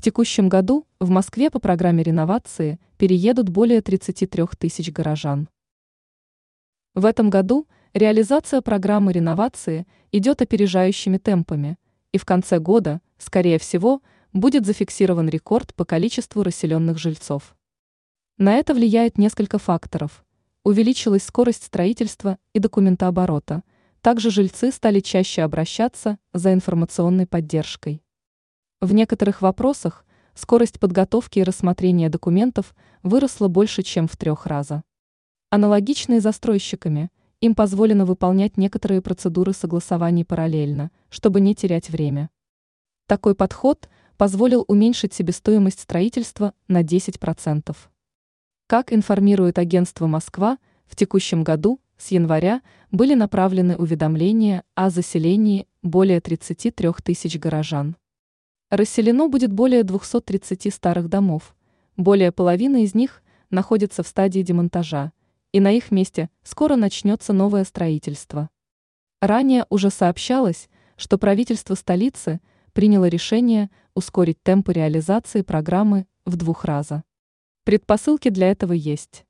В текущем году в Москве по программе реновации переедут более 33 тысяч горожан. В этом году реализация программы реновации идет опережающими темпами, и в конце года, скорее всего, будет зафиксирован рекорд по количеству расселенных жильцов. На это влияет несколько факторов. Увеличилась скорость строительства и документооборота. Также жильцы стали чаще обращаться за информационной поддержкой. В некоторых вопросах скорость подготовки и рассмотрения документов выросла больше, чем в трех раза. Аналогично и застройщиками, им позволено выполнять некоторые процедуры согласований параллельно, чтобы не терять время. Такой подход позволил уменьшить себестоимость строительства на 10%. Как информирует агентство «Москва», в текущем году с января были направлены уведомления о заселении более 33 тысяч горожан. Расселено будет более 230 старых домов. Более половины из них находятся в стадии демонтажа, и на их месте скоро начнется новое строительство. Ранее уже сообщалось, что правительство столицы приняло решение ускорить темпы реализации программы в двух раза. Предпосылки для этого есть.